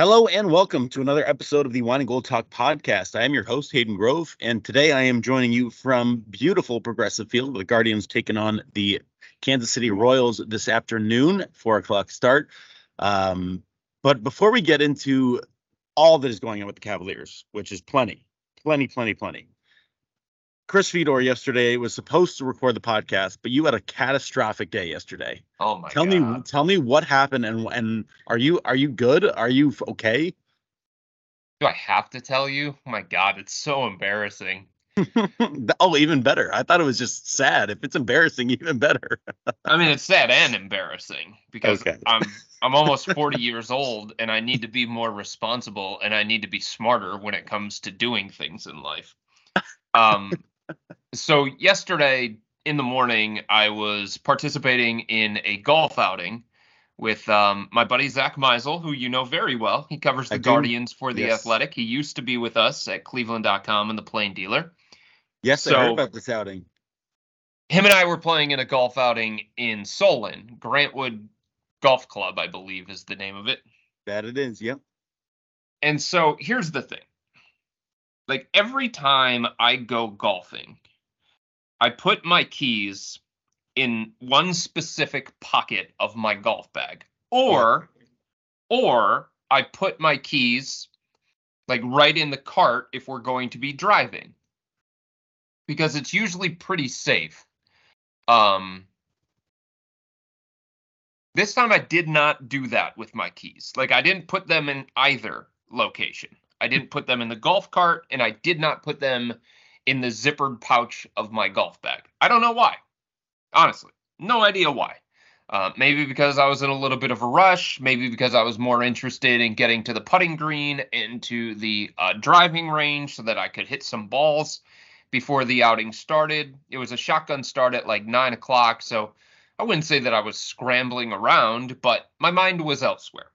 Hello and welcome to another episode of the Wine and Gold Talk podcast. I am your host, Hayden Grove, and today I am joining you from beautiful Progressive Field. The Guardians taking on the Kansas City Royals this afternoon, four o'clock start. Um, but before we get into all that is going on with the Cavaliers, which is plenty, plenty, plenty, plenty, Chris Fedor yesterday was supposed to record the podcast, but you had a catastrophic day yesterday. Oh my tell god. me tell me what happened and and are you are you good? Are you okay? Do I have to tell you? Oh my god, it's so embarrassing. oh, even better. I thought it was just sad. If it's embarrassing, even better. I mean, it's sad and embarrassing because Okay. I'm I'm almost 40 years old and I need to be more responsible and I need to be smarter when it comes to doing things in life. Um so yesterday in the morning I was participating in a golf outing with um, my buddy Zach Meisel, who you know very well. He covers the I do. Guardians for the Yes. Athletic. He used to be with us at Cleveland.com and the Plain Dealer. yes, I heard about this outing. him and I were playing in a golf outing in Solon, Grantwood Golf Club, I believe is the name of it. That it is. Yep. And so here's the thing. Like every time I go golfing, I put my keys in one specific pocket of my golf bag. Or or I put my keys like right in the cart if we're going to be driving. Because it's usually pretty safe. Um this time I did not do that with my keys. Like I didn't put them in either location. I didn't put them in the golf cart and I did not put them in the zippered pouch of my golf bag. I don't know why. Honestly, no idea why. Uh, maybe because I was in a little bit of a rush. Maybe because I was more interested in getting to the putting green and to the uh, driving range so that I could hit some balls before the outing started. It was a shotgun start at like nine o'clock, so I wouldn't say that I was scrambling around, but my mind was elsewhere.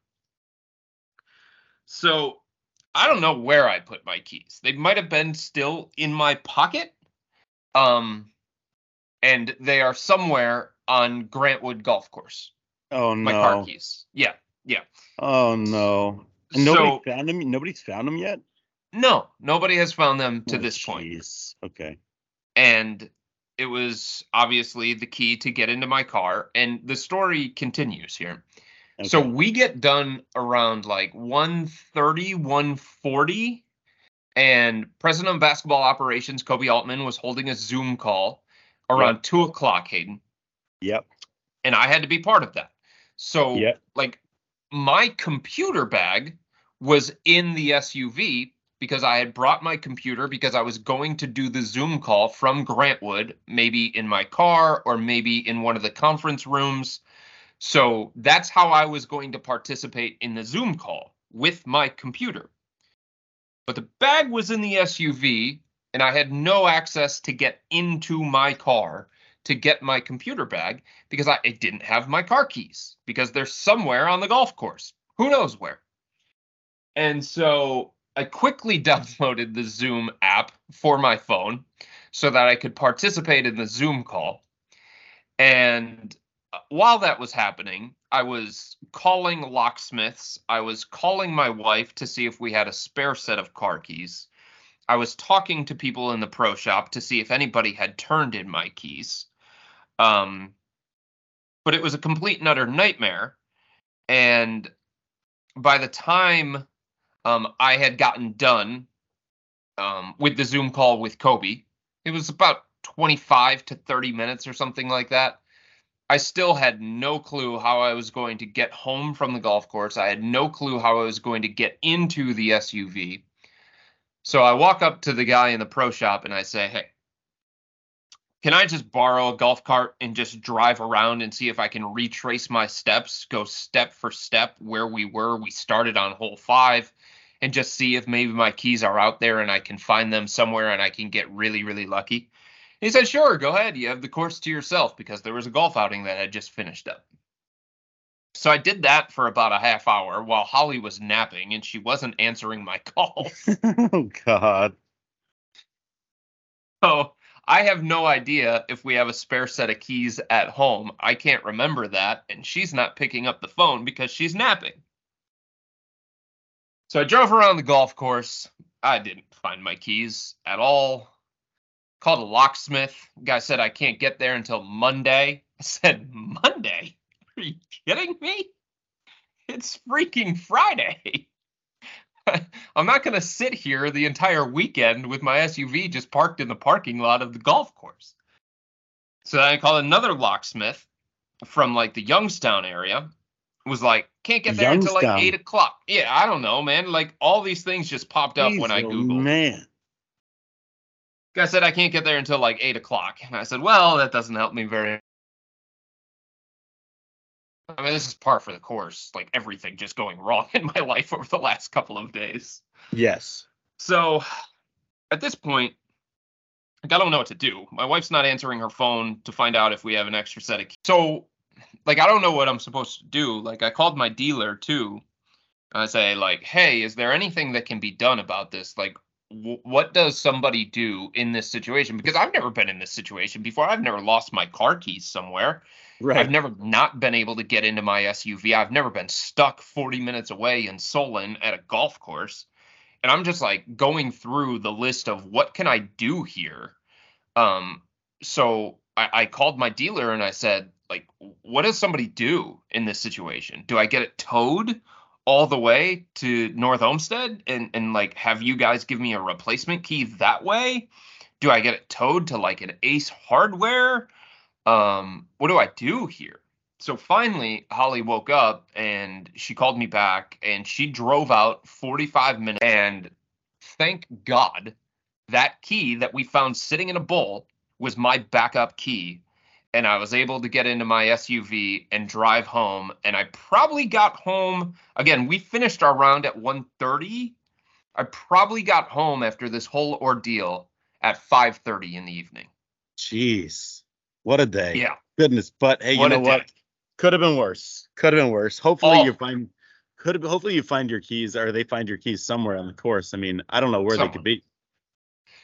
So I don't know where I put my keys. They might have been still in my pocket. Um and they are somewhere on Grantwood Golf Course. Oh no. My car keys. Yeah. Yeah. Oh no. And nobody So found them. Nobody's found them yet. no, nobody has found them to Oh, this point. jeez. Okay. and it was obviously the key to get into my car and the story continues here so we get done around like 1.30 1.40 and president of basketball operations koby altman was holding a zoom call around 2 o'clock hayden Yep. and i had to be part of that so Yep. like my computer bag was in the SUV because I had brought my computer because I was going to do the Zoom call from Grantwood, maybe in my car or maybe in one of the conference rooms. So that's how I was going to participate in the Zoom call with my computer. But the bag was in the SUV and I had no access to get into my car to get my computer bag because I, didn't have my car keys because they're somewhere on the golf course. Who knows where? And so I quickly downloaded the Zoom app for my phone so that I could participate in the Zoom call. And while that was happening, I was calling locksmiths. I was calling my wife to see if we had a spare set of car keys. I was talking to people in the pro shop to see if anybody had turned in my keys. Um, but it was a complete and utter nightmare. And by the time um, I had gotten done um, with the Zoom call with Koby, it was about 25 to 30 minutes or something like that. I still had no clue how I was going to get home from the golf course. I had no clue how I was going to get into the SUV. So I walk up to the guy in the pro shop and I say, Hey, can I just borrow a golf cart and just drive around and see if I can retrace my steps, go step for step where we were? We started on hole five and just see if maybe my keys are out there and I can find them somewhere and I can get really, really lucky. He said, Sure, go ahead. You have the course to yourself because there was a golf outing that had just finished up. So I did that for about a half hour while Holly was napping and she wasn't answering my calls. oh God. So I have no idea if we have a spare set of keys at home. I can't remember that. And she's not picking up the phone because she's napping. So I drove around the golf course. I didn't find my keys at all. Called a locksmith. Guy said I can't get there until Monday. I said, Monday? Are you kidding me? It's freaking Friday. I'm not going to sit here the entire weekend with my SUV just parked in the parking lot of the golf course. So then I called another locksmith from like the Youngstown area. Was like, can't get there until like eight o'clock. Yeah, I don't know, man. Like all these things just popped up when I Jeez, Googled. Man. Guy said I can't get there until like eight o'clock. And I said, well, that doesn't help me very. I mean, this is par for the course. Like everything just going wrong in my life over the last couple of days. Yes. So at this point, like, I don't know what to do. My wife's not answering her phone to find out if we have an extra set of keys. So, like, I don't know what I'm supposed to do. Like, I called my dealer too. And I say, like, hey, is there anything that can be done about this? Like, what does somebody do in this situation? Because I've never been in this situation before. I've never lost my car keys somewhere. Right. I've never not been able to get into my SUV. I've never been stuck 40 minutes away in Solon at a golf course. And I'm just like going through the list of what can I do here. Um, so I, I called my dealer and I said, like, what does somebody do in this situation? Do I get it towed all the way to North Olmsted and and like have you guys give me a replacement key that way? Do I get it towed to like an Ace Hardware? um, what do I do here? So finally, Holly woke up and she called me back and she drove out 45 minutes. And thank God that key that we found sitting in a bowl was my backup key. And I was able to get into my SUV and drive home. And I probably got home again. We finished our round at 1:30. I probably got home after this whole ordeal at 5:30 in the evening. Jeez. What a day. Yeah. Goodness. But hey, What you know what? day. Could have been worse. Could have been worse. Hopefully Oh. you find could have hopefully you find your keys or they find your keys somewhere on the course. I mean, I don't know where they could be.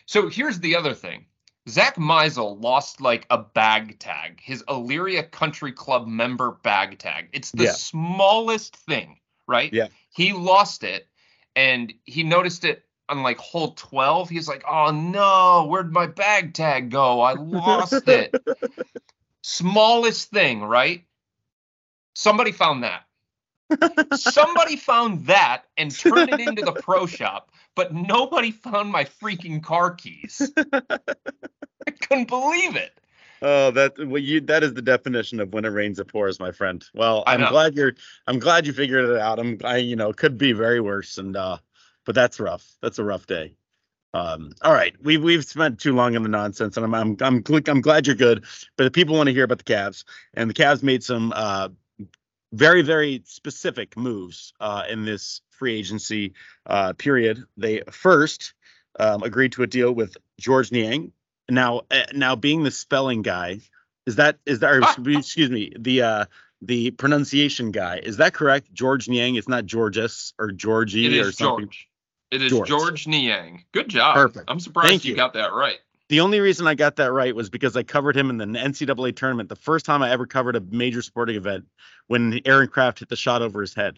So here's the other thing. Zach Meisel lost like a bag tag, his Elyria Country Club member bag tag. It's the Yeah. smallest thing, right? Yeah. He lost it and he noticed it on like hole 12. He's like, oh no, where'd my bag tag go? I lost it. smallest thing, right? Somebody found that. Somebody found that and turned it into the pro shop, but nobody found my freaking car keys. I couldn't believe it. Oh, that well, you that is the definition of when it rains it pours, my friend. Well, I'm glad you're I'm glad you figured it out. I'm I you know, it could be very worse and uh but that's rough. That's a rough day. Um all right. We've we've spent too long in the nonsense and I'm I'm I'm, I'm glad you're good, but the people want to hear about the Cavs and the Cavs made some uh very very specific moves uh in this free agency uh period. They first um, agreed to a deal with George Niang, now uh, now being the spelling guy is that is that or, excuse me the uh the pronunciation guy is that correct george niang it's not georges or georgie It or is something George. It is George. George, Niang. Good job. Perfect. I'm surprised you you. got that right. The only reason i got that right was because i covered him in the ncaa tournament the first time i ever covered a major sporting event when aaron craft hit the shot over his head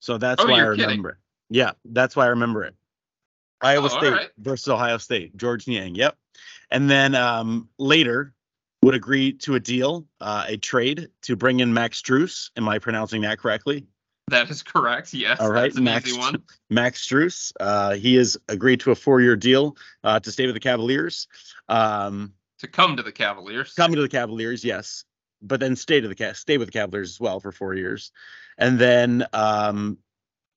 so that's Oh, why i you're kidding. remember it yeah that's why i remember it iowa Oh, state right. versus ohio state george niang yep and then um later would agree to a deal, uh, a trade to bring in Max Strus. Am I pronouncing that correctly? That is correct. Yes. All right, That's an Max. easy one. Max Strus. Uh, he has agreed to a four-year deal uh, to stay with the Cavaliers. Um, To come to the Cavaliers. Come to the Cavaliers, yes, but then stay to the stay with the Cavaliers as well for four years, and then um,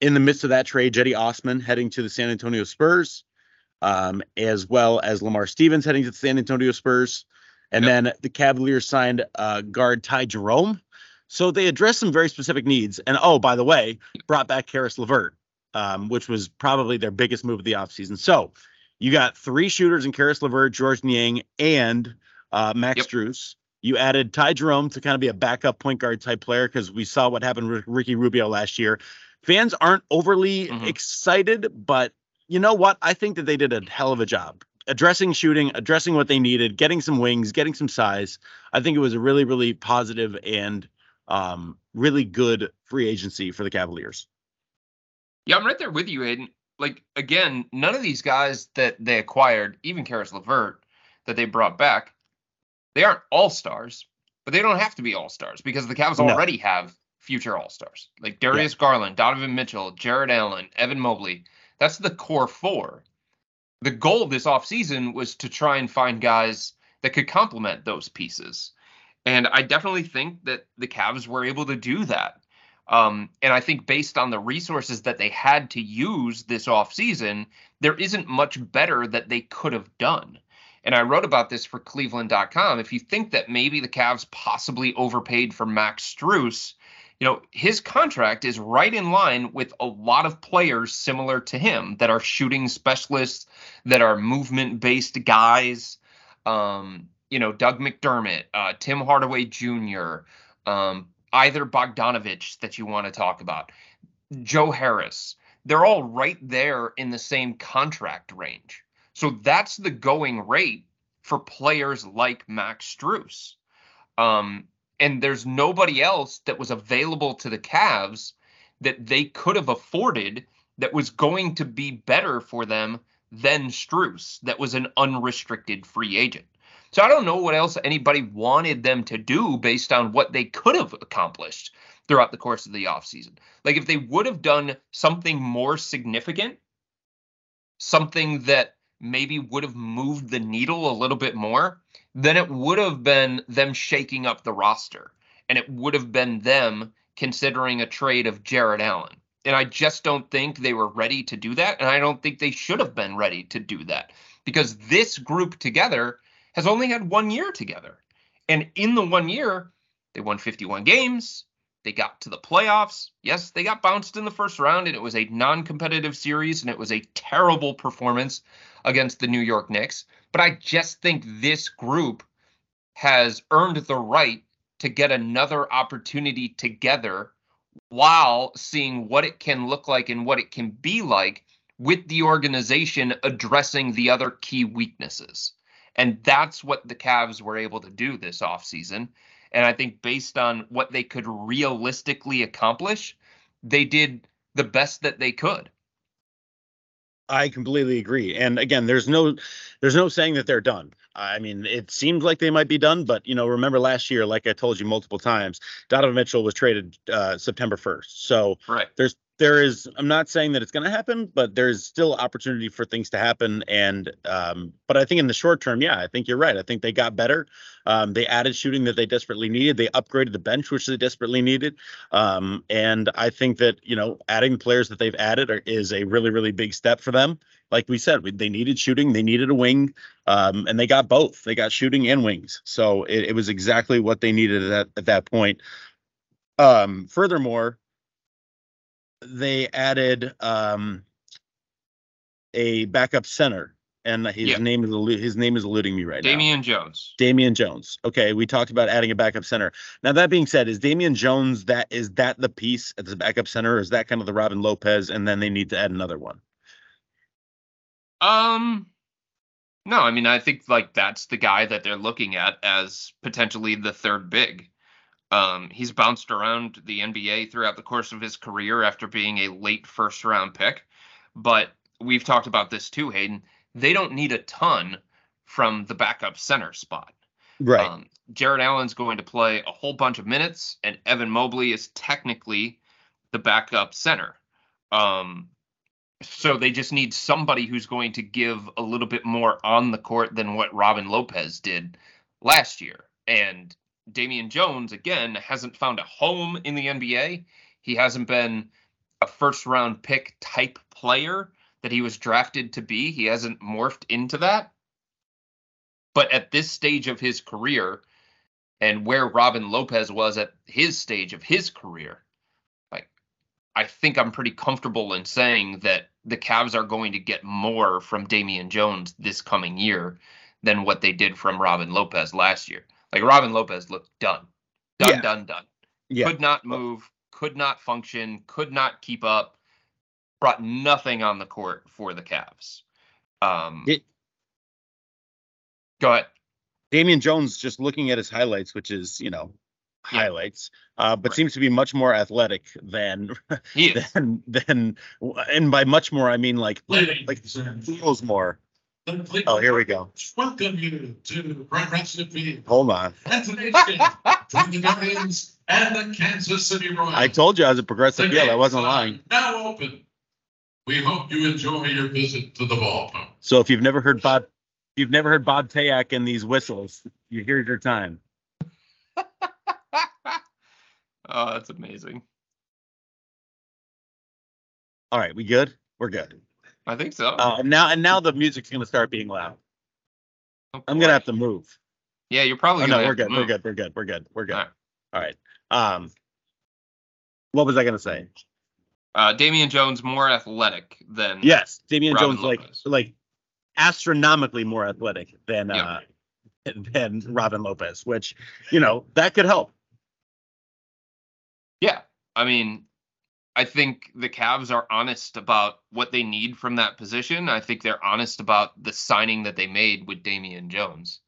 in the midst of that trade, Cedi Osman heading to the San Antonio Spurs, um, as well as Lamar Stevens heading to the San Antonio Spurs, and Yep. then the Cavaliers signed uh, guard Ty Jerome. So they addressed some very specific needs, and oh, by the way, brought back Caris LeVert, um, which was probably their biggest move of the offseason. So you got three shooters in Caris LeVert, George Niang, and uh, Max Yep. Strus. You added Ty Jerome to kind of be a backup point guard type player because we saw what happened with Ricky Rubio last year. Fans aren't overly Mhm. excited, but you know what? I think that they did a hell of a job addressing shooting, addressing what they needed, getting some wings, getting some size. I think it was a really, really positive and um, really good free agency for the Cavaliers. Yeah, I'm right there with you, Hayden. Like again, none of these guys that they acquired, even Caris LeVert, that they brought back, they aren't all stars, but they don't have to be all stars because the Cavs No. already have future all stars like Darius Garland, Donovan Mitchell, Jarrett Allen, Evan Mobley. That's the core four. The goal this offseason was to try and find guys that could complement those pieces. And I definitely think that the Cavs were able to do that. Um, and I think based on the resources that they had to use this offseason, there isn't much better that they could have done. And I wrote about this for Cleveland.com. If you think that maybe the Cavs possibly overpaid for Max Strus, you know, his contract is right in line with a lot of players similar to him that are shooting specialists, that are movement based guys. Um, you know, Doug McDermott, uh, Tim Hardaway Jr., um, either Bogdanovic that you want to talk about, Joe Harris. They're all right there in the same contract range. So that's the going rate for players like Max Strus. Um, and there's nobody else that was available to the Cavs that they could have afforded that was going to be better for them than Strus, that was an unrestricted free agent. So I don't know what else anybody wanted them to do based on what they could have accomplished throughout the course of the offseason. Like if they would have done something more significant, something that maybe would have moved the needle a little bit more, then it would have been them shaking up the roster. And it would have been them considering a trade of Jarrett Allen. And I just don't think they were ready to do that. And I don't think they should have been ready to do that because this group together has only had one year together. And in the one year, they won 51 games. They got to the playoffs. Yes, they got bounced in the first round, and it was a non competitive series, and it was a terrible performance against the New York Knicks. But I just think this group has earned the right to get another opportunity together while seeing what it can look like and what it can be like with the organization addressing the other key weaknesses. And that's what the Cavs were able to do this offseason. And I think based on what they could realistically accomplish, they did the best that they could. I completely agree. And again, there's no there's no saying that they're done. I mean, it seems like they might be done, but you know, remember last year, like I told you multiple times, Donovan Mitchell was traded uh, September 1st. So Right. there's there is i'm not saying that it's going to happen but there's still opportunity for things to happen. And um but i think in the short term yeah i think you're right. I think they got better. Um they added shooting that they desperately needed. They upgraded the bench which they desperately needed. Um and i think that you know adding players that they've added are, is a really really big step for them. Like we said we, they needed shooting. They needed a wing. Um and they got both. They got shooting and wings. So it, it was exactly what they needed at that, at that point. Um furthermore they added um, a backup center, and his Yeah. name is elu- his name is eluding me right now. Damian Jones. Damian Jones. Okay, we talked about adding a backup center. Now that being said, is Damian Jones that is that the piece as the backup center, or is that kind of the Robin Lopez, and then they need to add another one? Um no, I mean I think like that's the guy that they're looking at as potentially the third big. Um he's bounced around the NBA throughout the course of his career after being a late first round pick, but we've talked about this too, Hayden. They don't need a ton from the backup center spot. Right. Um, Jarrett Allen's going to play a whole bunch of minutes, and Evan Mobley is technically the backup center. Um, so they just need somebody who's going to give a little bit more on the court than what Robin Lopez did last year. And Damian Jones, again, hasn't found a home in the NBA. He hasn't been a first round pick type player that he was drafted to be. He hasn't morphed into that. But at this stage of his career and where Robin Lopez was at his stage of his career, like I think I'm pretty comfortable in saying that the Cavs are going to get more from Damian Jones this coming year than what they did from Robin Lopez last year. Like Robin Lopez looked done. Done, Yeah. done, done. yeah. Could not move, could not function, could not keep up, brought nothing on the court for the Cavs. Um It- go ahead. Damian Jones, just looking at his highlights, which is you know Yeah. highlights, uh, but Right. seems to be much more athletic than He is. than than, and by much more I mean like Ladies like and feels more. The Cleveland Oh, here we go. Welcome you to Progressive Field. Hold on, And today's game the Guardians and the Kansas City Royals. I told you I was a progressive The field. I wasn't lying. Now open. We hope you enjoy your visit to the ballpark. So if you've never heard Bob, if you've never heard Bob Tayak in these whistles, you hear your time. oh, that's amazing. All right, we good? We're good. I think so. Uh, and now and now the music's gonna start being loud. Oh, I'm gonna have to move. Yeah, you're probably Oh gonna. no, we're good. We're good. We're good. We're good. We're good. All All right. Um, what was I gonna say? Uh, Damian Jones more athletic than. Yes, Damian Robin Jones like Lopez. like astronomically more athletic than Yeah. uh than Robin Lopez, which you know that could help. Yeah, I mean, I think the Cavs are honest about what they need from that position. I think they're honest about the signing that they made with Damian Jones.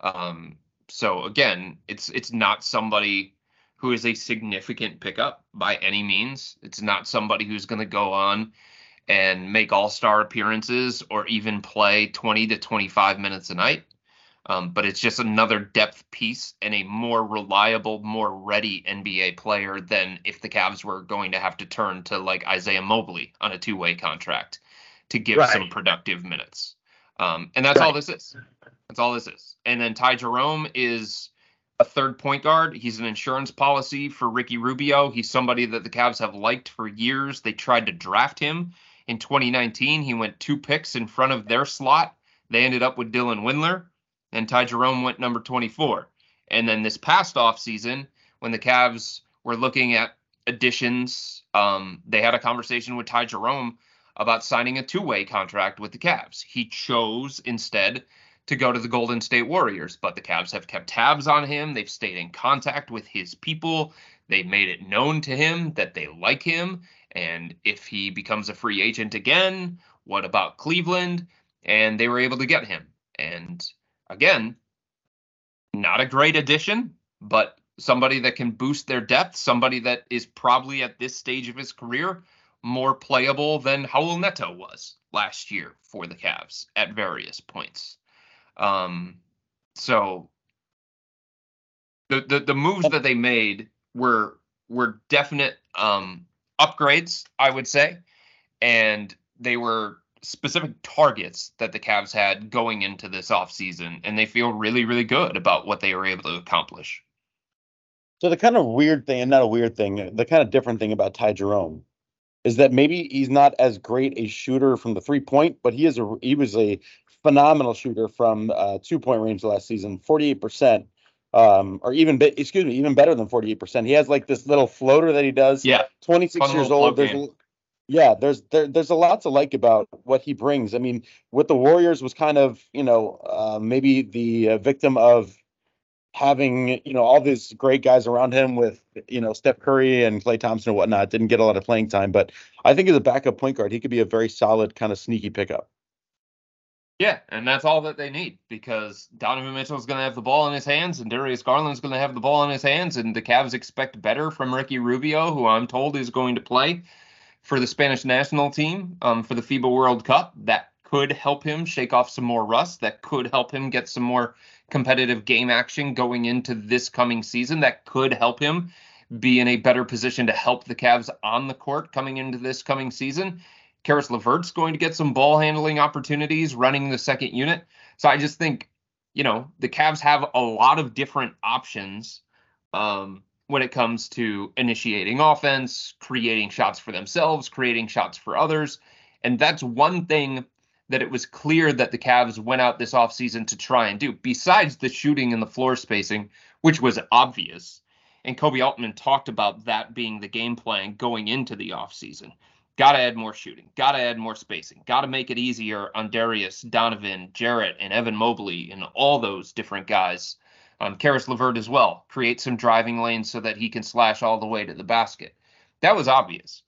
Um, so again, it's it's not somebody who is a significant pickup by any means. It's not somebody who's going to go on and make all-star appearances or even play 20 to 25 minutes a night. Um, but it's just another depth piece and a more reliable, more ready NBA player than if the Cavs were going to have to turn to like Isaiah Mobley on a two way contract to give some productive minutes. Um, and that's all this is. That's all this is. And then Ty Jerome is a third point guard. He's an insurance policy for Ricky Rubio. He's somebody that the Cavs have liked for years. They tried to draft him in 2019. He went two picks in front of their slot. They ended up with Dylan Windler, and Ty Jerome went number 24. And then this past offseason, when the Cavs were looking at additions, um, they had a conversation with Ty Jerome about signing a two way contract with the Cavs. He chose instead to go to the Golden State Warriors, but the Cavs have kept tabs on him. They've stayed in contact with his people. They've made it known to him that they like him. And if he becomes a free agent again, what about Cleveland? And they were able to get him. And again, not a great addition, but somebody that can boost their depth, somebody that is probably at this stage of his career more playable than Raul Neto was last year for the Cavs at various points. Um, so the, the the moves that they made were were definite um, upgrades, I would say, and they were specific targets that the Cavs had going into this offseason, and they feel really, really good about what they were able to accomplish. So the kind of weird thing, and not a weird thing, the kind of different thing about Ty Jerome is that maybe he's not as great a shooter from the three point, but he is a he was a phenomenal shooter from uh, two point range last season, forty eight percent, um, or even be, excuse me, even better than forty eight percent. He has like this little floater that he does. Yeah, twenty six years old. There's a- yeah, there's there, there's a lot to like about what he brings. I mean, with the Warriors was kind of you know uh, maybe the uh, victim of having you know all these great guys around him with you know Steph Curry and Klay Thompson and whatnot. Didn't get a lot of playing time, but I think as a backup point guard, he could be a very solid kind of sneaky pickup. Yeah, and that's all that they need because Donovan Mitchell is going to have the ball in his hands and Darius Garland's going to have the ball in his hands, and the Cavs expect better from Ricky Rubio, who I'm told is going to play for the Spanish national team um, for the FIBA World Cup. That could help him shake off some more rust. That could help him get some more competitive game action going into this coming season. That could help him be in a better position to help the Cavs on the court coming into this coming season. Caris LeVert's going to get some ball handling opportunities running the second unit. So I just think, you know, the Cavs have a lot of different options um, when it comes to initiating offense, creating shots for themselves, creating shots for others. And that's one thing that it was clear that the Cavs went out this offseason to try and do, besides the shooting and the floor spacing, which was obvious. And Koby Altman talked about that being the game plan going into the offseason. Got to add more shooting. Got to add more spacing. Got to make it easier on Darius, Donovan, Jarrett, and Evan Mobley, and all those different guys. Um, Caris LeVert as well. Create some driving lanes so that he can slash all the way to the basket. That was obvious.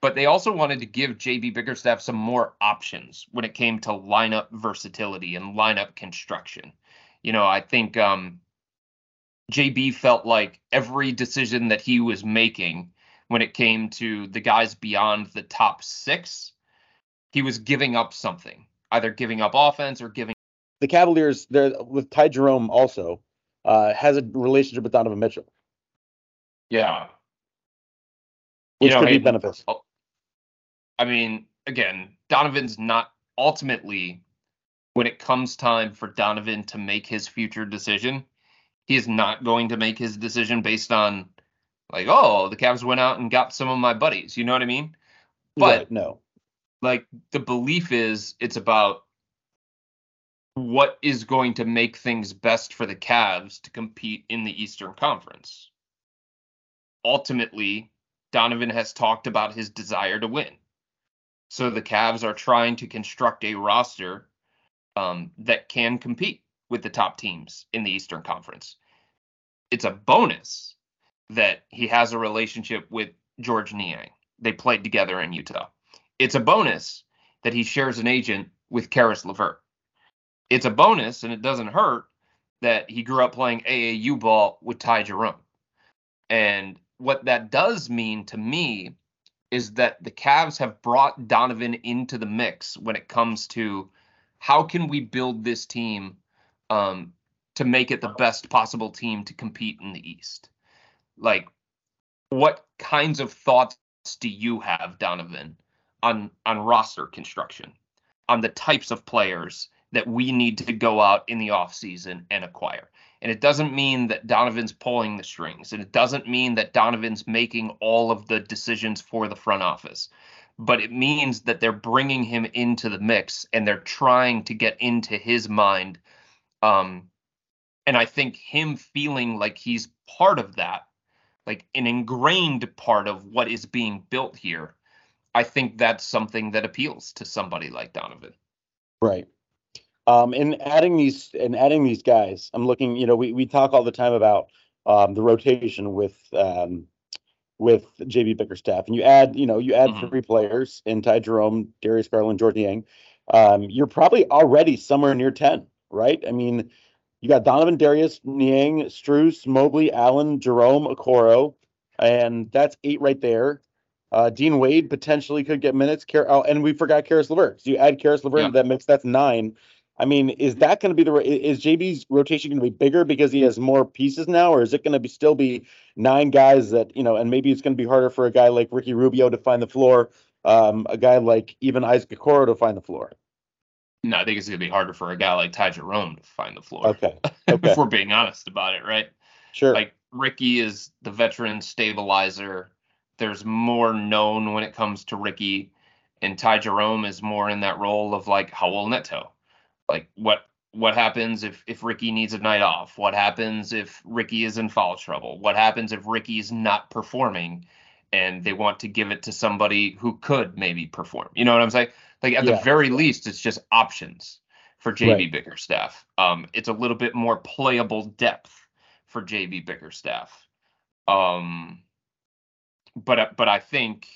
But they also wanted to give JB Bickerstaff some more options when it came to lineup versatility and lineup construction. You know, I think um, JB felt like every decision that he was making when it came to the guys beyond the top six, he was giving up something, either giving up offense or giving. The Cavaliers, there with Ty Jerome also uh, has a relationship with Donovan Mitchell, Yeah. which You know, could be Hayden, beneficial. I mean, again, Donovan's not ultimately, when it comes time for Donovan to make his future decision, he is not going to make his decision based on, like, oh, the Cavs went out and got some of my buddies. You know what I mean? But Right, no, like the belief is it's about what is going to make things best for the Cavs to compete in the Eastern Conference. Ultimately, Donovan has talked about his desire to win. So the Cavs are trying to construct a roster um, that can compete with the top teams in the Eastern Conference. It's a bonus that he has a relationship with George Niang. They played together in Utah. It's a bonus that he shares an agent with Caris LeVert. It's a bonus, and it doesn't hurt that he grew up playing AAU ball with Ty Jerome. And what that does mean to me is that the Cavs have brought Donovan into the mix when it comes to how can we build this team um, to make it the best possible team to compete in the East. Like, what kinds of thoughts do you have, Donovan, on on roster construction, on the types of players that we need to go out in the offseason and acquire? And it doesn't mean that Donovan's pulling the strings, and it doesn't mean that Donovan's making all of the decisions for the front office. But it means that they're bringing him into the mix and they're trying to get into his mind. Um, and I think him feeling like he's part of that, like an ingrained part of what is being built here, I think that's something that appeals to somebody like Donovan. right. Um, and adding these and adding these guys, I'm looking. You know, we we talk all the time about um, the rotation with um, with JB Bickerstaff, and you add, you know, you add Mhm. three players in Ty Jerome, Darius Garland, Jordan Yang. Um, you're probably already somewhere near ten, right? I mean, you got Donovan, Darius, Niang, Strus, Mobley, Allen, Jerome, Okoro, and that's eight right there. Uh, Dean Wade potentially could get minutes. Car- oh, and we forgot Caris LeVert. So you add Caris LeVert Yeah. that mix, that's nine. I mean, is that going to be the is JB's rotation going to be bigger because he has more pieces now, or is it going to be still be nine guys that you know? And maybe it's going to be harder for a guy like Ricky Rubio to find the floor, um, a guy like even Isaac Okoro to find the floor. No, I think it's going to be harder for a guy like Ty Jerome to find the floor. Okay, okay. if we're being honest about it, right? sure. Like Ricky is the veteran stabilizer. There's more known when it comes to Ricky, and Ty Jerome is more in that role of like Raul Neto. Like what what happens if if Ricky needs a night off? What happens if Ricky is in foul trouble? What happens if Ricky's not performing and they want to give it to somebody who could maybe perform? You know what I'm saying? Like at Yeah. the very least, it's just options for JB Right. Bickerstaff. Um, it's a little bit more playable depth for JB Bickerstaff. Um, but but I think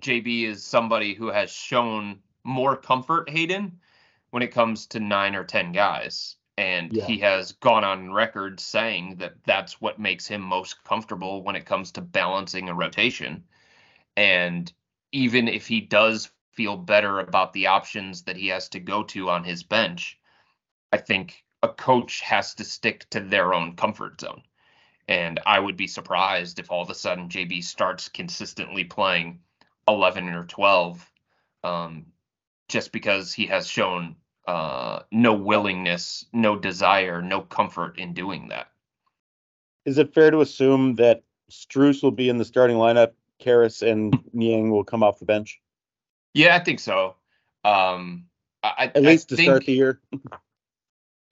JB is somebody who has shown more comfort, Hayden, when it comes to nine or ten guys, and Yeah. he has gone on record saying that that's what makes him most comfortable when it comes to balancing a rotation. And even if he does feel better about the options that he has to go to on his bench, I think a coach has to stick to their own comfort zone. And I would be surprised if all of a sudden JB starts consistently playing 11 or 12 um, just because he has shown uh, no willingness, no desire, no comfort in doing that. Is it fair to assume that Strus will be in the starting lineup? Caris and Niang will come off the bench Yeah, I think so. Um, I, at least I to start the year.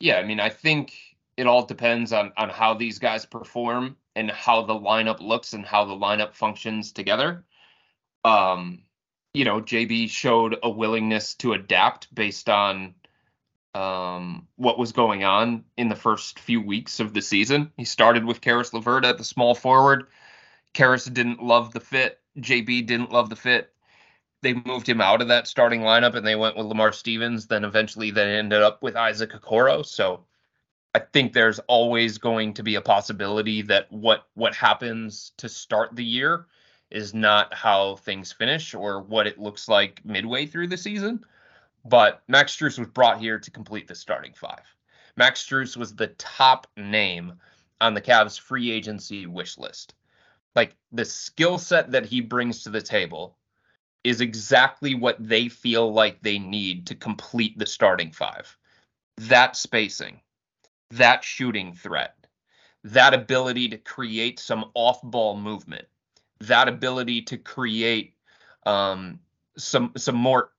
Yeah, I mean, I think it all depends on on how these guys perform and how the lineup looks and how the lineup functions together. Um, you know, JB showed a willingness to adapt based on um what was going on in the first few weeks of the season. He started with Caris LeVert at the small forward. Caris didn't love the fit. JB didn't love the fit. They moved him out of that starting lineup and they went with Lamar Stevens. Then eventually they ended up with Isaac Okoro. So I think there's always going to be a possibility that what what happens to start the year is not how things finish or what it looks like midway through the season. But Max Strus was brought here to complete the starting five. Max Strus was the top name on the Cavs free agency wish list. Like the skill set that he brings to the table is exactly what they feel like they need to complete the starting five. That spacing, that shooting threat, that ability to create some off ball movement, that ability to create um, some some more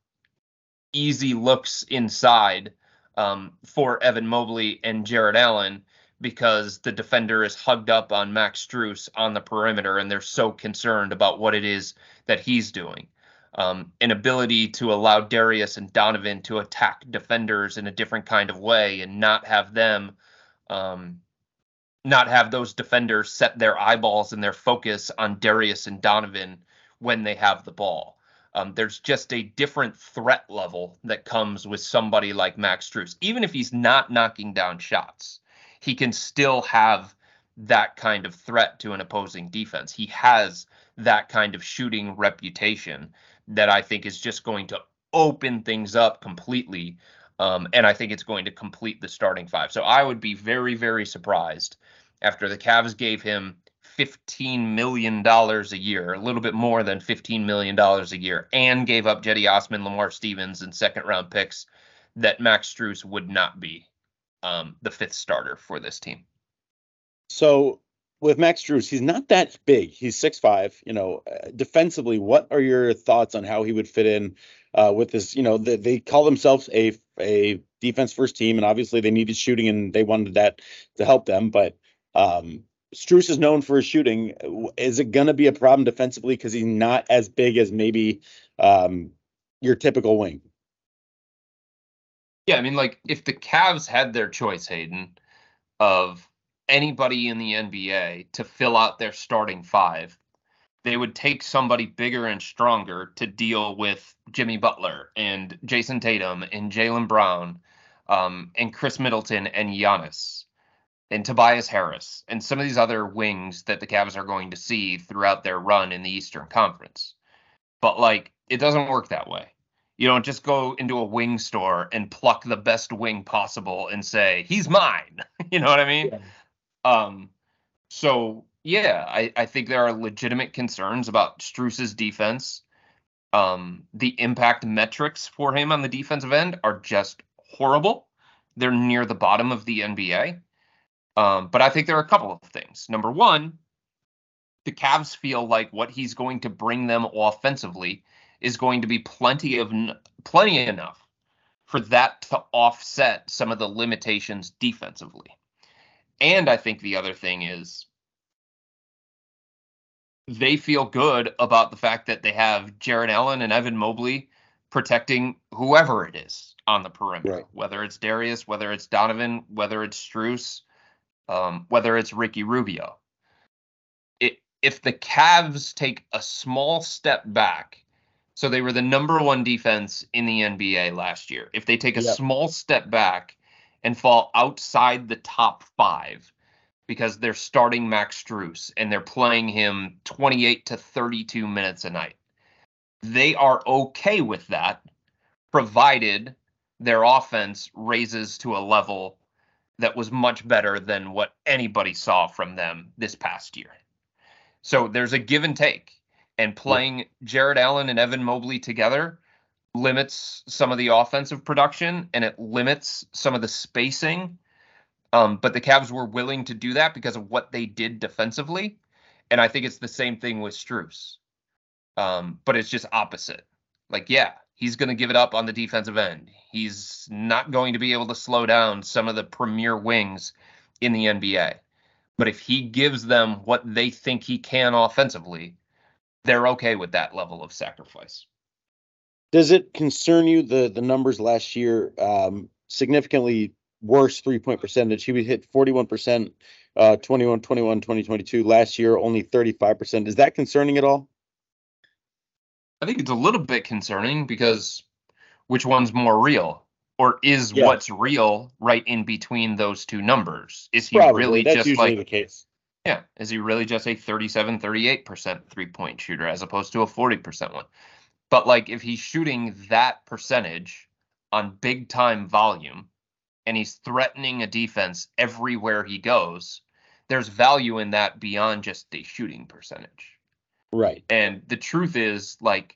easy looks inside um, for Evan Mobley and Jarrett Allen because the defender is hugged up on Max Strus on the perimeter and they're so concerned about what it is that he's doing. Um, an ability to allow Darius and Donovan to attack defenders in a different kind of way and not have them um, not have those defenders set their eyeballs and their focus on Darius and Donovan when they have the ball. Um, there's just a different threat level that comes with somebody like Max Strus. Even if he's not knocking down shots, he can still have that kind of threat to an opposing defense. He has that kind of shooting reputation that I think is just going to open things up completely. Um, and I think it's going to complete the starting five. So I would be very, very surprised after the Cavs gave him $15 million a year, a little bit more than $15 million a year, and gave up Cedi Osman, Lamar Stevens, and second round picks, that Max Strus would not be um, the fifth starter for this team. So with Max Strus, he's not that big. He's six five. You know, uh, defensively, what are your thoughts on how he would fit in uh, with this? You know, the, they call themselves a a defense first team, and obviously they needed shooting, and they wanted that to help them. But um, Strus is known for his shooting. Is it going to be a problem defensively because he's not as big as maybe um, your typical wing? Yeah, I mean, like if the Cavs had their choice, Hayden, of anybody in the NBA to fill out their starting five, they would take somebody bigger and stronger to deal with Jimmy Butler and Jayson Tatum and Jaylen Brown um, and Khris Middleton and Giannis and Tobias Harris and some of these other wings that the Cavs are going to see throughout their run in the Eastern Conference. But like it doesn't work that way. You don't just go into a wing store and pluck the best wing possible and say, he's mine. you know what I mean? Yeah. Um so yeah, I, I think there are legitimate concerns about Strus's defense. Um, the impact metrics for him on the defensive end are just horrible. They're near the bottom of the NBA. Um, but I think there are a couple of things. Number one, the Cavs feel like what he's going to bring them offensively is going to be plenty of plenty enough for that to offset some of the limitations defensively. And I think the other thing is they feel good about the fact that they have Jarrett Allen and Evan Mobley protecting whoever it is on the perimeter, right. whether it's Darius, whether it's Donovan, whether it's Strus um, whether it's Ricky Rubio. It, if the Cavs take a small step back, so they were the number one defense in the NBA last year. If they take a yep. small step back and fall outside the top five because they're starting Max Strus and they're playing him 28 to 32 minutes a night, they are okay with that, provided their offense raises to a level that was much better than what anybody saw from them this past year. So there's a give and take. And playing Jarrett Allen and Evan Mobley together limits some of the offensive production and it limits some of the spacing. Um, but the Cavs were willing to do that because of what they did defensively. And I think it's the same thing with Strus. Um, but it's just opposite. Like, yeah, he's going to give it up on the defensive end. He's not going to be able to slow down some of the premier wings in the NBA. But if he gives them what they think he can offensively, they're okay with that level of sacrifice. Does it concern you the the numbers last year um, significantly worse three point percentage? He would hit 41%, uh, 21, 21, 2022. Last year, only 35%. Is that concerning at all? I think it's a little bit concerning because which one's more real? Or is Yeah. what's real right in between those two numbers? Is he Probably. really That's just like the case. Yeah. Is he really just a 37, 38% three point shooter as opposed to a 40% one? But like if he's shooting that percentage on big time volume and he's threatening a defense everywhere he goes, there's value in that beyond just a shooting percentage. Right. And the truth is, like,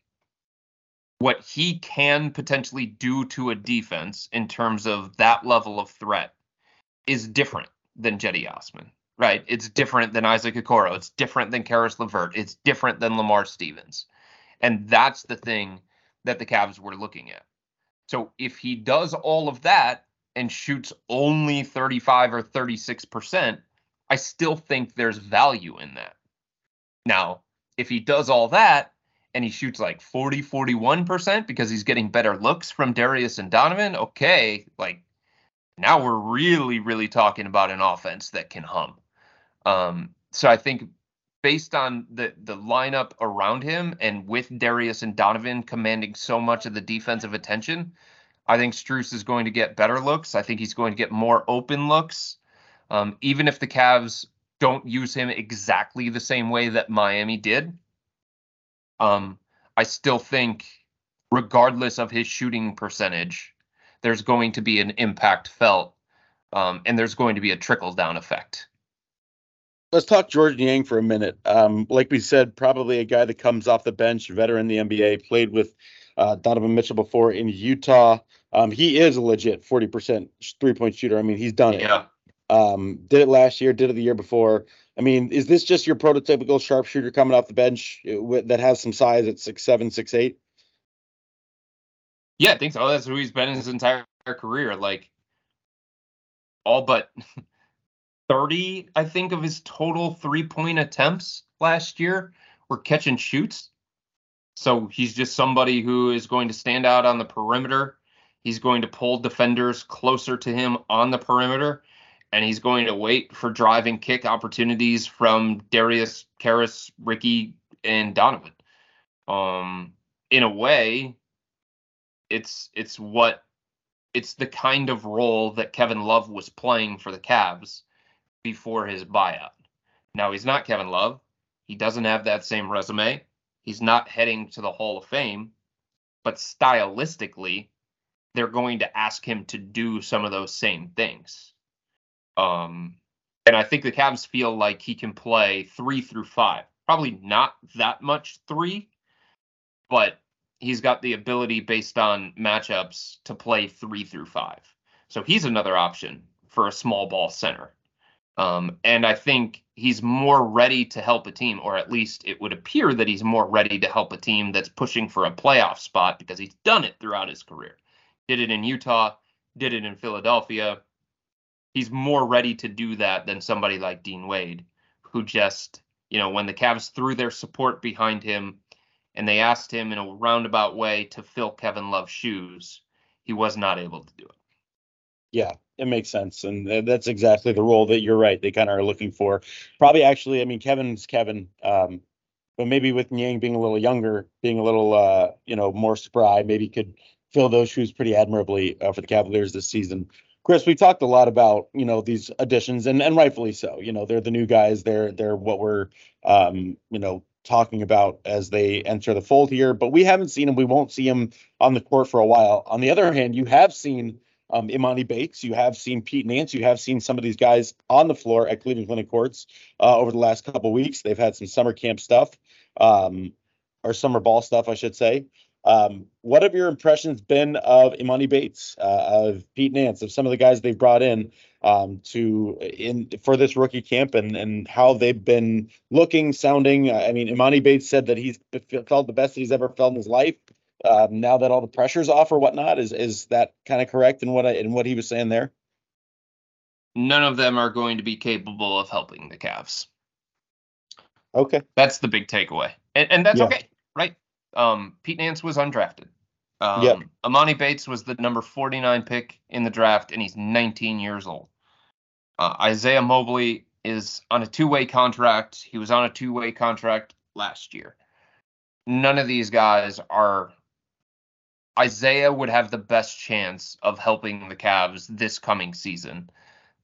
what he can potentially do to a defense in terms of that level of threat is different than Cedi Osman, right? It's different than Isaac Okoro. It's different than Caris LeVert. It's different than Lamar Stevens. And that's the thing that the Cavs were looking at. So if he does all of that and shoots only 35 or 36%, I still think there's value in that. Now, if he does all that and he shoots like 40, 41% because he's getting better looks from Darius and Donovan, okay, like now we're really, really talking about an offense that can hum. Um, so I think based on the the lineup around him and with Darius and Donovan commanding so much of the defensive attention, I think Strus is going to get better looks. I think he's going to get more open looks. Um, even if the Cavs don't use him exactly the same way that Miami did, um, I still think, regardless of his shooting percentage, there's going to be an impact felt, um, and there's going to be a trickle down effect. Let's talk Georges Niang for a minute. Um, like we said, probably a guy that comes off the bench, veteran in the NBA, played with uh, Donovan Mitchell before in Utah. Um, he is a legit 40% three point shooter. I mean, he's done it. Yeah. Um, did it last year, did it the year before. I mean, is this just your prototypical sharpshooter coming off the bench uh, that has some size at six seven, six eight? Yeah, I think so. That's who he's been his entire career. Like all but 30, I think, of his total three point attempts last year were catch and shoots. So he's just somebody who is going to stand out on the perimeter. He's going to pull defenders closer to him on the perimeter, and he's going to wait for driving kick opportunities from Darius, Caris, Ricky, and Donovan. Um, in a way, it's it's what it's the kind of role that Kevin Love was playing for the Cavs before his buyout. Now he's not Kevin Love. He doesn't have that same resume. He's not heading to the Hall of Fame, but stylistically, they're going to ask him to do some of those same things. Um, and I think the Cavs feel like he can play three through five. Probably not that much three, but he's got the ability based on matchups to play three through five. So he's another option for a small ball center. Um, and I think he's more ready to help a team, or at least it would appear that he's more ready to help a team that's pushing for a playoff spot because he's done it throughout his career. Did it in Utah, did it in Philadelphia. He's more ready to do that than somebody like Dean Wade, who just, you know, when the Cavs threw their support behind him and they asked him in a roundabout way to fill Kevin Love's shoes, he was not able to do it. Yeah, it makes sense, and that's exactly the role that you're right. They kind of are looking for. Probably, actually, I mean, Kevin's Kevin, um, but maybe with Niang being a little younger, being a little, uh, you know, more spry, maybe could fill those shoes pretty admirably uh, for the Cavaliers this season. Chris, we talked a lot about you know these additions, and and rightfully so. You know, they're the new guys. They're they're what we're um, you know talking about as they enter the fold here. But we haven't seen them. We won't see them on the court for a while. On the other hand, you have seen um, Emoni Bates. You have seen Pete Nance. You have seen some of these guys on the floor at Cleveland Clinic Courts uh, over the last couple weeks. They've had some summer camp stuff, um, or summer ball stuff, I should say. Um, what have your impressions been of Emoni Bates, uh, of Pete Nance, of some of the guys they've brought in um, to in for this rookie camp, and and how they've been looking, sounding? I mean, Emoni Bates said that he's felt the best that he's ever felt in his life um, now that all the pressure's off or whatnot. Is is that kind of correct in what I in what he was saying there? None of them are going to be capable of helping the Cavs. Okay. That's the big takeaway, and, and that's Yeah. okay, right? Um, Pete Nance was undrafted. Um, Yep. Emoni Bates was the number 49 pick in the draft, and he's 19 years old. Uh, Isaiah Mobley is on a two-way contract. He was on a two-way contract last year. None of these guys are Isaiah would have the best chance of helping the Cavs this coming season,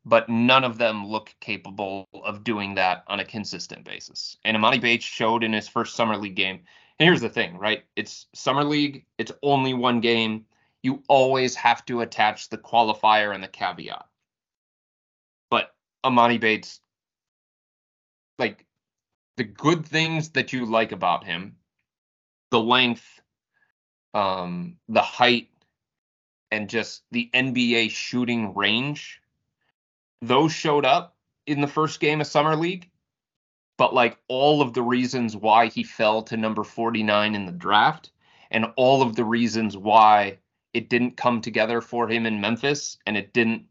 but none of them look capable of doing that on a consistent basis. And Emoni Bates showed in his first summer league game. And here's the thing, right? It's summer league, it's only one game. You always have to attach the qualifier and the caveat. But Emoni Bates, like the good things that you like about him, the length, um, the height, and just the NBA shooting range, those showed up in the first game of Summer League. But like all of the reasons why he fell to number 49 in the draft, and all of the reasons why it didn't come together for him in Memphis, and it didn't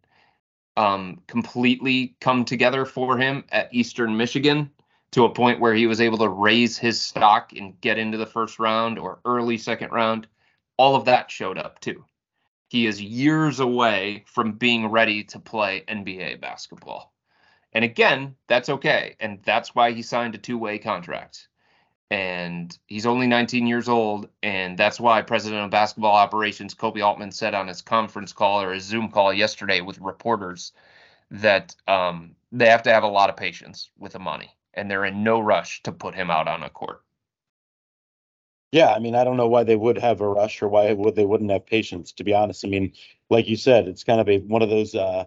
um, completely come together for him at Eastern Michigan to a point where he was able to raise his stock and get into the first round or early second round. All of that showed up too. He is years away from being ready to play NBA basketball. And again, that's okay. And that's why he signed a two way contract. And he's only 19 years old. And that's why President of Basketball Operations, Koby Altman, said on his conference call or his Zoom call yesterday with reporters that um, they have to have a lot of patience with Emoni and they're in no rush to put him out on a court. Yeah, I mean, I don't know why they would have a rush or why would they wouldn't have patience. To be honest, I mean, like you said, it's kind of a one of those uh,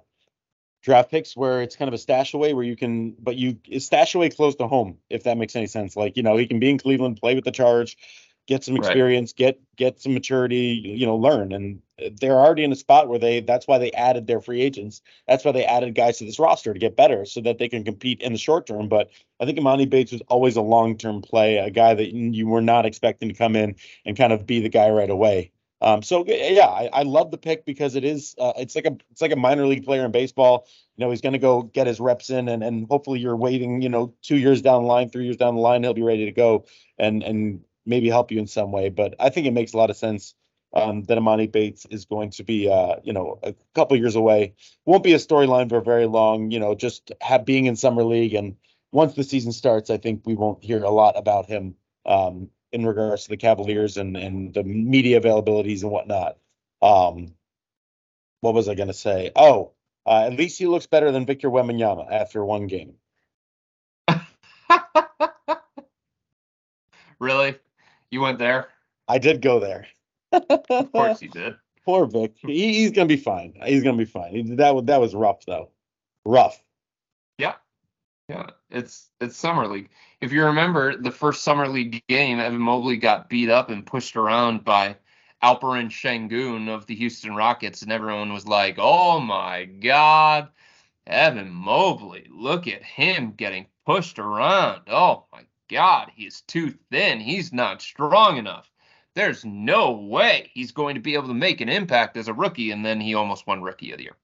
draft picks where it's kind of a stash away where you can, but you stash away close to home if that makes any sense. Like you know, he can be in Cleveland, play with the Charge, get some experience, right. get get some maturity, you know, learn. And they're already in a spot where they that's why they added their free agents. That's why they added guys to this roster to get better so that they can compete in the short term. But I think Emoni Bates was always a long term play, a guy that you were not expecting to come in and kind of be the guy right away. Um, so yeah, I, I love the pick because it is uh, it's like a it's like a minor league player in baseball. You know, he's going to go get his reps in, and and hopefully you're waiting. You know, two years down the line, three years down the line, he'll be ready to go and and maybe help you in some way. But I think it makes a lot of sense um, that Emoni Bates is going to be, uh, you know, a couple years away. Won't be a storyline for very long. You know, just have being in summer league, and once the season starts, I think we won't hear a lot about him um, in regards to the Cavaliers and and the media availabilities and whatnot. Um, what was I going to say? Oh, uh, at least he looks better than Victor Wembanyama after one game. really? You went there? I did go there. of course you did. Poor Vic. He, he's gonna be fine. He's gonna be fine. He, that was that was rough though. Rough. Yeah. Yeah. It's it's summer league. If you remember the first summer league game, Evan Mobley got beat up and pushed around by Alperen Sengun of the Houston Rockets, and everyone was like, "Oh my God, Evan Mobley! Look at him getting pushed around. Oh my God, he's too thin. He's not strong enough. There's no way he's going to be able to make an impact as a rookie. And then he almost won Rookie of the Year.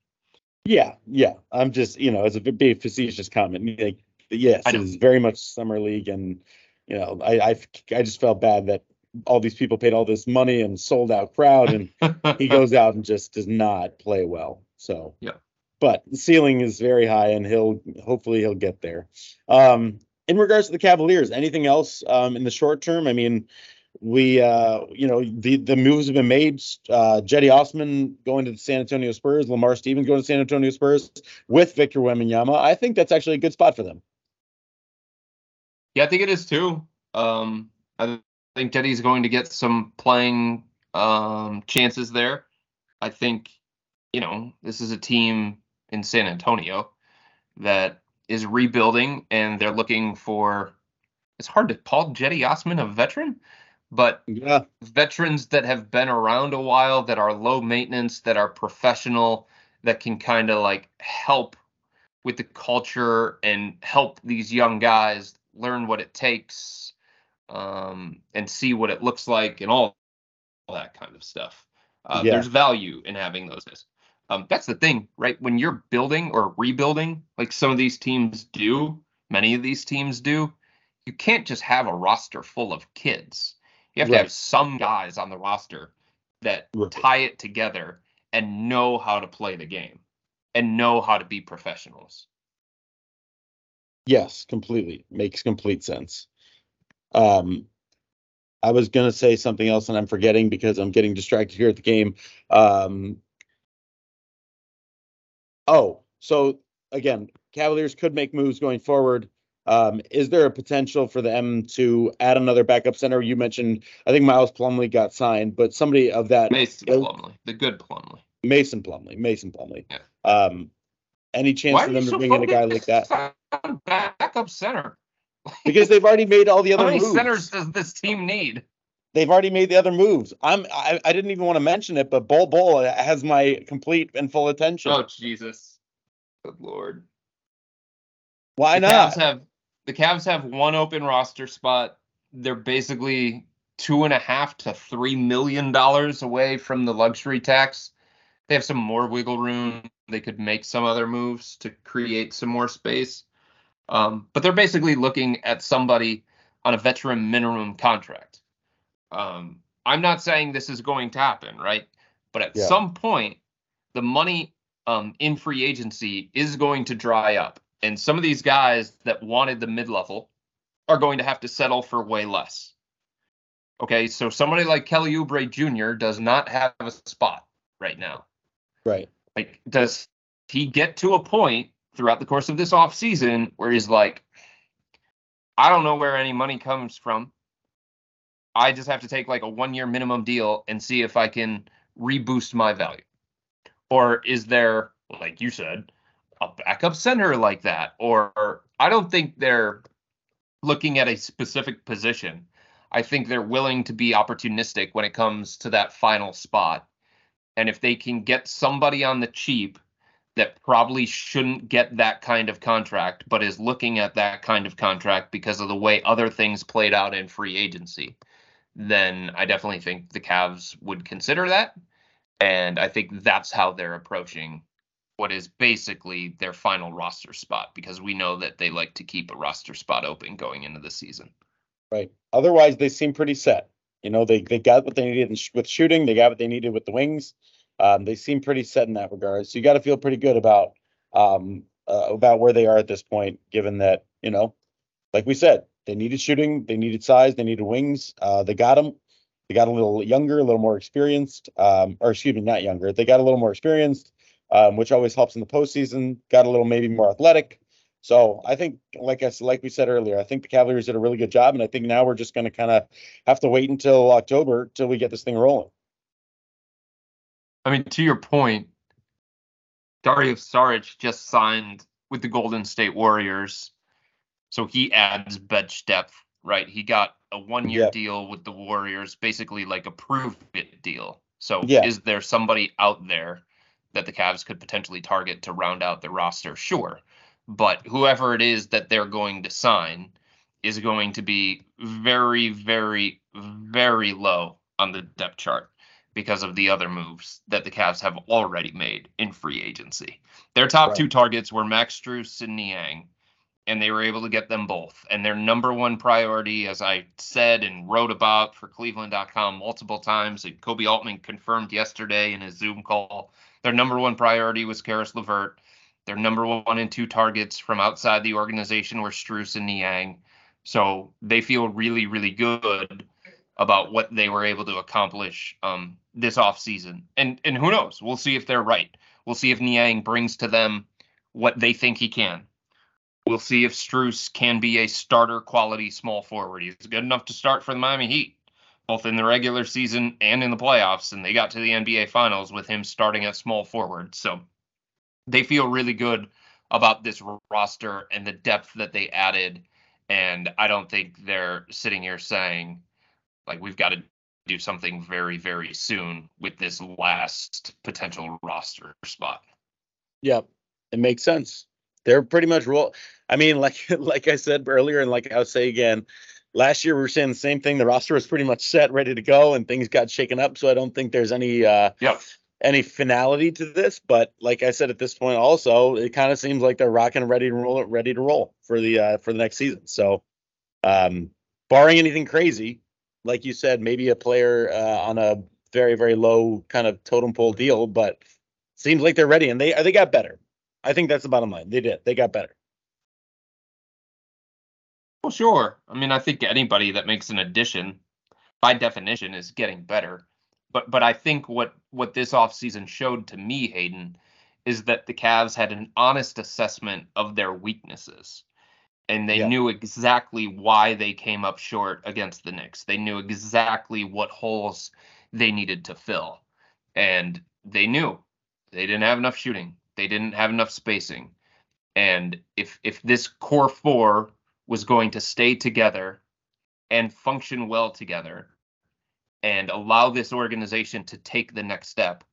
Yeah, yeah. I'm just, you know, as a big facetious comment, like, yes, it's very much summer league, and you know, I, I, I just felt bad that all these people paid all this money and sold out crowd, and he goes out and just does not play well. So yeah, but the ceiling is very high, and he'll hopefully he'll get there. Um, in regards to the Cavaliers, anything else um, in the short term? I mean, we, uh, you know, the the moves have been made. Uh, Cedi Osman going to the San Antonio Spurs, Lamar Stevens going to San Antonio Spurs with Victor Wembanyama. I think that's actually a good spot for them. Yeah, I think it is too. Um, I think Cedi's going to get some playing um, chances there. I think, you know, this is a team in San Antonio that is rebuilding and they're looking for it's hard to call Cedi Osman a veteran, but yeah. veterans that have been around a while, that are low maintenance, that are professional, that can kind of like help with the culture and help these young guys learn what it takes um, and see what it looks like and all, all that kind of stuff. Uh, yeah. There's value in having those. Um, that's the thing, right? When you're building or rebuilding, like some of these teams do, many of these teams do, you can't just have a roster full of kids. You have right. to have some guys on the roster that right. tie it together and know how to play the game and know how to be professionals. Yes, completely. Makes complete sense. Um, I was gonna say something else and I'm forgetting because I'm getting distracted here at the game. Um, oh, so again, Cavaliers could make moves going forward. Um, is there a potential for them to add another backup center? You mentioned, I think Miles Plumlee got signed, but somebody of that Mason Plumlee, the good Plumlee, Mason Plumlee, Mason Plumlee. Yeah. Um, any chance Why for them to so bring in a guy like that? Focused on Backup center. Because they've already made all the How other many moves. centers does this team need? They've already made the other moves. I'm I, I didn't even want to mention it, but Bol Bol has my complete and full attention. Oh Jesus, good lord! Why the not? Cavs have the Cavs have one open roster spot. They're basically two and a half to three million dollars away from the luxury tax. They have some more wiggle room. They could make some other moves to create some more space. Um, but they're basically looking at somebody on a veteran minimum contract. Um, I'm not saying this is going to happen, right? But at Yeah. some point, the money um, in free agency is going to dry up. And some of these guys that wanted the mid level are going to have to settle for way less. Okay, so somebody like Kelly Oubre Jr. does not have a spot right now. right. Like, does he get to a point throughout the course of this offseason where he's like, I don't know where any money comes from. I just have to take like a one year minimum deal and see if I can reboost my value. Or is there, like you said, a backup center like that? Or I don't think they're looking at a specific position. I think they're willing to be opportunistic when it comes to that final spot. And if they can get somebody on the cheap that probably shouldn't get that kind of contract, but is looking at that kind of contract because of the way other things played out in free agency, then I definitely think the Cavs would consider that. And I think that's how they're approaching what is basically their final roster spot because we know that they like to keep a roster spot open going into the season. Right. Otherwise, they seem pretty set. You know, they they got what they needed with shooting. They got what they needed with the wings. Um, they seem pretty set in that regard. So you got to feel pretty good about um, uh, about where they are at this point, given that you know, like we said, they needed shooting, they needed size, they needed wings. Uh, they got them. They got a little younger, a little more experienced, um, or excuse me, not younger. They got a little more experienced, um, which always helps in the postseason. Got a little maybe more athletic. So I think, like I like we said earlier, I think the Cavaliers did a really good job, and I think now we're just going to kind of have to wait until October till we get this thing rolling. I mean, to your point, Dario Saric just signed with the Golden State Warriors, so he adds bench depth, right? He got a one-year Yeah. deal with the Warriors, basically like a prove it deal. So, Yeah. is there somebody out there that the Cavs could potentially target to round out the roster? Sure, but whoever it is that they're going to sign is going to be very, very, very low on the depth chart because of the other moves that the Cavs have already made in free agency. Their top Right. two targets were Max Strus and Niang, and they were able to get them both. And their number one priority, as I said and wrote about for Cleveland.com multiple times, and Koby Altman confirmed yesterday in his Zoom call, their number one priority was Caris LeVert. Their number one and two targets from outside the organization were Strus and Niang. So they feel really, really good about what they were able to accomplish um, this offseason. And and who knows? We'll see if they're right. We'll see if Niang brings to them what they think he can. We'll see if Strus can be a starter quality small forward. He's good enough to start for the Miami Heat, both in the regular season and in the playoffs. And they got to the NBA Finals with him starting at small forward. So they feel really good about this roster and the depth that they added. And I don't think they're sitting here saying, like, we've got to do something very, very soon with this last potential roster spot. Yep, it makes sense. They're pretty much roll. I mean, like like I said earlier, and like I'll say again, last year we were saying the same thing. The roster was pretty much set, ready to go, and things got shaken up. So I don't think there's any uh Yep. any finality to this. But like I said at this point, also it kind of seems like they're rocking, ready to roll, ready to roll for the uh for the next season. So, um, barring anything crazy, like you said, maybe a player uh, on a very very low kind of totem pole deal, but seems like they're ready and they they got better. I think that's the bottom line. They did. They got better. Well, sure. I mean, I think anybody that makes an addition by definition is getting better. But but I think what what this offseason showed to me, Hayden, is that the Cavs had an honest assessment of their weaknesses. And they Yeah. knew exactly why they came up short against the Knicks. They knew exactly what holes they needed to fill. And they knew they didn't have enough shooting. They didn't have enough spacing. And if if this core four was going to stay together and function well together and allow this organization to take the next step,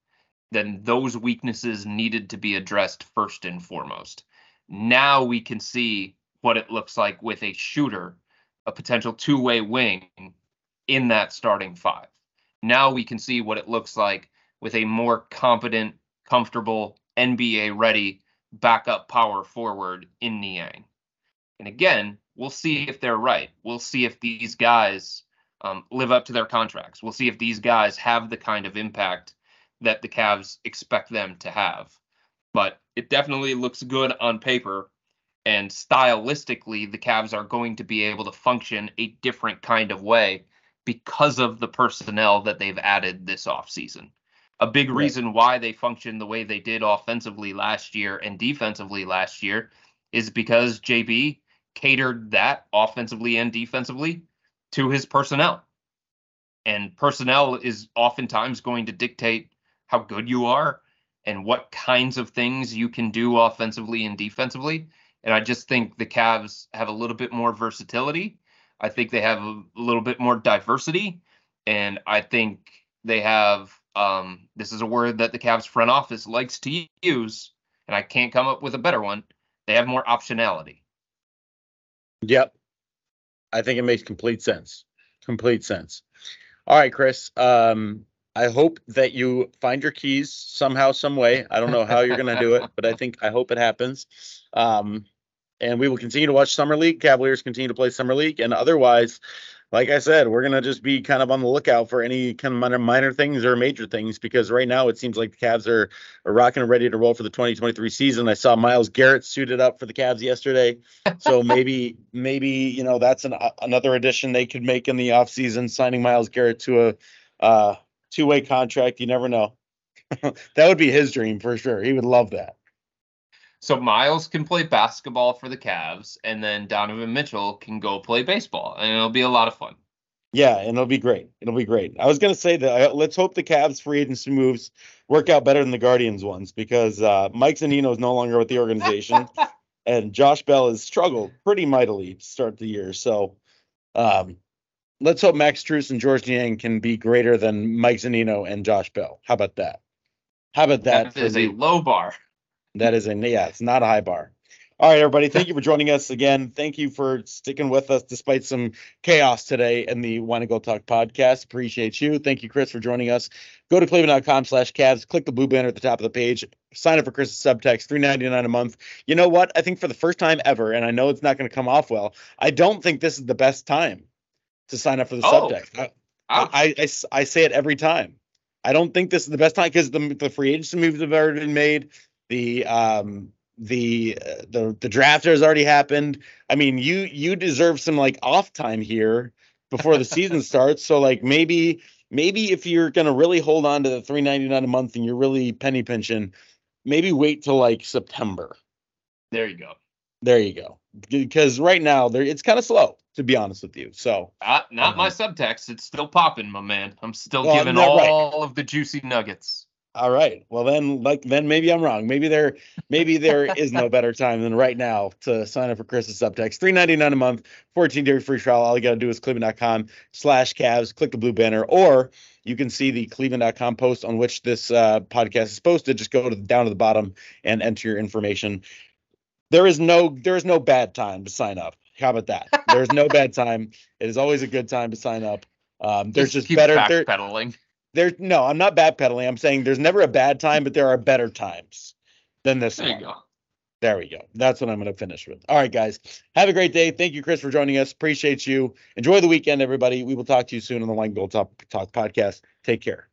then those weaknesses needed to be addressed first and foremost. Now we can see what it looks like with a shooter, a potential two way wing in that starting five. Now we can see what it looks like with a more competent, comfortable, NBA ready backup power forward in Niang. And again, we'll see if they're right. We'll see if these guys um, live up to their contracts. We'll see if these guys have the kind of impact that the Cavs expect them to have. But it definitely looks good on paper. And stylistically, the Cavs are going to be able to function a different kind of way because of the personnel that they've added this offseason. A big reason why they function the way they did offensively last year and defensively last year is because JB catered that offensively and defensively to his personnel. And personnel is oftentimes going to dictate how good you are and what kinds of things you can do offensively and defensively. And I just think the Cavs have a little bit more versatility. I think they have a little bit more diversity. And I think they have um, this is a word that the Cavs front office likes to use, and I can't come up with a better one. They have more optionality. Yep. I think it makes complete sense. Complete sense. All right, Chris. Um, I hope that you find your keys somehow, some way. I don't know how you're going to do it, but I think I hope it happens. Um, and we will continue to watch Summer League. Cavaliers continue to play Summer League, and otherwise, like I said, we're gonna just be kind of on the lookout for any kind of minor, minor things or major things because right now it seems like the Cavs are, are rocking and ready to roll for the 2023 season. I saw Myles Garrett suited up for the Cavs yesterday, so maybe maybe you know that's an uh, another addition they could make in the offseason, signing Myles Garrett to a uh, two way contract. You never know. that would be his dream for sure. He would love that. So Myles can play basketball for the Cavs, and then Donovan Mitchell can go play baseball, and it'll be a lot of fun. Yeah, and it'll be great. It'll be great. I was gonna say that uh, let's hope the Cavs free agency moves work out better than the Guardians ones because uh, Mike Zunino is no longer with the organization, and Josh Bell has struggled pretty mightily to start the year. So, um, let's hope Max Strus and Georges Niang can be greater than Mike Zunino and Josh Bell. How about that? How about that? that is a low bar. that is a yeah, it's not a high bar. All right, everybody. Thank you for joining us again. Thank you for sticking with us despite some chaos today in the Want to Go Talk podcast. Appreciate you. Thank you, Chris, for joining us. Go to cleveland.com slash Cavs, click the blue banner at the top of the page, sign up for Chris's subtext, three ninety nine a month. You know what? I think for the first time ever, and I know it's not going to come off well, I don't think this is the best time to sign up for the Oh. subtext. I. I, I I say it every time. I don't think this is the best time because the the free agency moves have already been made. The um the uh, the the draft has already happened. I mean, you you deserve some like off time here before the season starts. So like maybe maybe if you're gonna really hold on to the three ninety nine a month and you're really penny pinching, maybe wait till like September. there you go. There you go. Because right now there it's kind of slow to be honest with you. So Not, not my Uh-huh. subtext. It's still popping, my man. I'm still Well, giving no, right. all of the juicy nuggets. All right. Well, then, like, then maybe I'm wrong. Maybe there, maybe there is no better time than right now to sign up for Chris's subtext. Three ninety nine a month, fourteen day free trial. All you got to do is cleveland.com slash Cavs. Click the blue banner, or you can see the cleveland.com post on which this uh, podcast is posted. Just go to the, down to the bottom and enter your information. There is no, there is no bad time to sign up. How about that? There's no bad time. It is always a good time to sign up. Um, there's just, keep better. There, backpedaling. there's no, I'm not backpedaling. I'm saying there's never a bad time, but there are better times than this There one. you go. There we go. That's what I'm going to finish with. All right, guys. Have a great day. Thank you, Chris, for joining us. Appreciate you. Enjoy the weekend, everybody. We will talk to you soon on the Wine Gold Talk, Talk podcast. Take care.